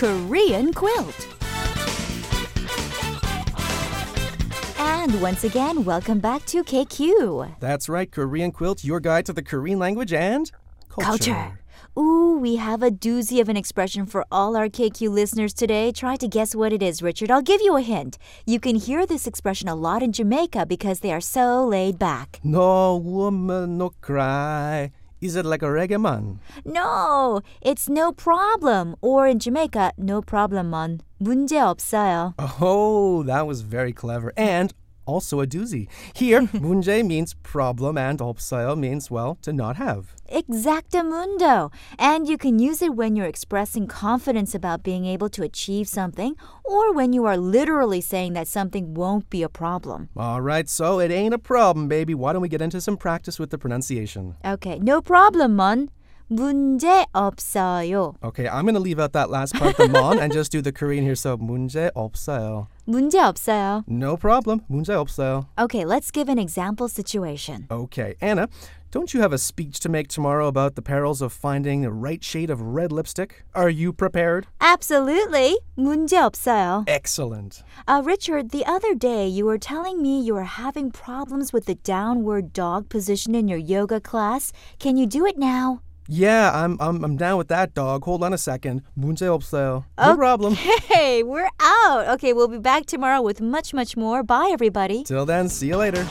Korean quilt. And once again, welcome back to KQ. That's right, Korean Quilt, your guide to the Korean language and culture. Culture. Ooh, we have a doozy of an expression for all our KQ listeners today. Try to guess what it is, Richard. I'll give you a hint. You can hear this expression a lot in Jamaica because they are so laid back. No woman, no cry. Is it like a reggae man? No, it's no problem. Or in Jamaica, no problem, man. 문제 없어요. Oh, that was very clever. And also a doozy. Here, munje means problem and opseo means, well, to not have. Exactamundo! And you can use it when you're expressing confidence about being able to achieve something or when you are literally saying that something won't be a problem. All right, so it ain't a problem, baby. Why don't we get into some practice with the pronunciation? Okay, no problem, Mun. 문제 없어요. Okay, I'm going to leave out that last part, the mon, and just do the Korean here. So, 문제 없어요. 문제 없어요. No problem. 문제 없어요. Okay, let's give an example situation. Okay, Anna, don't you have a speech to make tomorrow about the perils of finding the right shade of red lipstick? Are you prepared? Absolutely. 문제 없어요. Excellent. Uh, Richard, the other day you were telling me you were having problems with the downward dog position in your yoga class. Can you do it now? Yeah, I'm I'm I'm down with that dog. Hold on a second. 문제 없어요. No problem. Hey, we're out. Okay, we'll be back tomorrow with much, much more. Bye, everybody. Till then, see you later.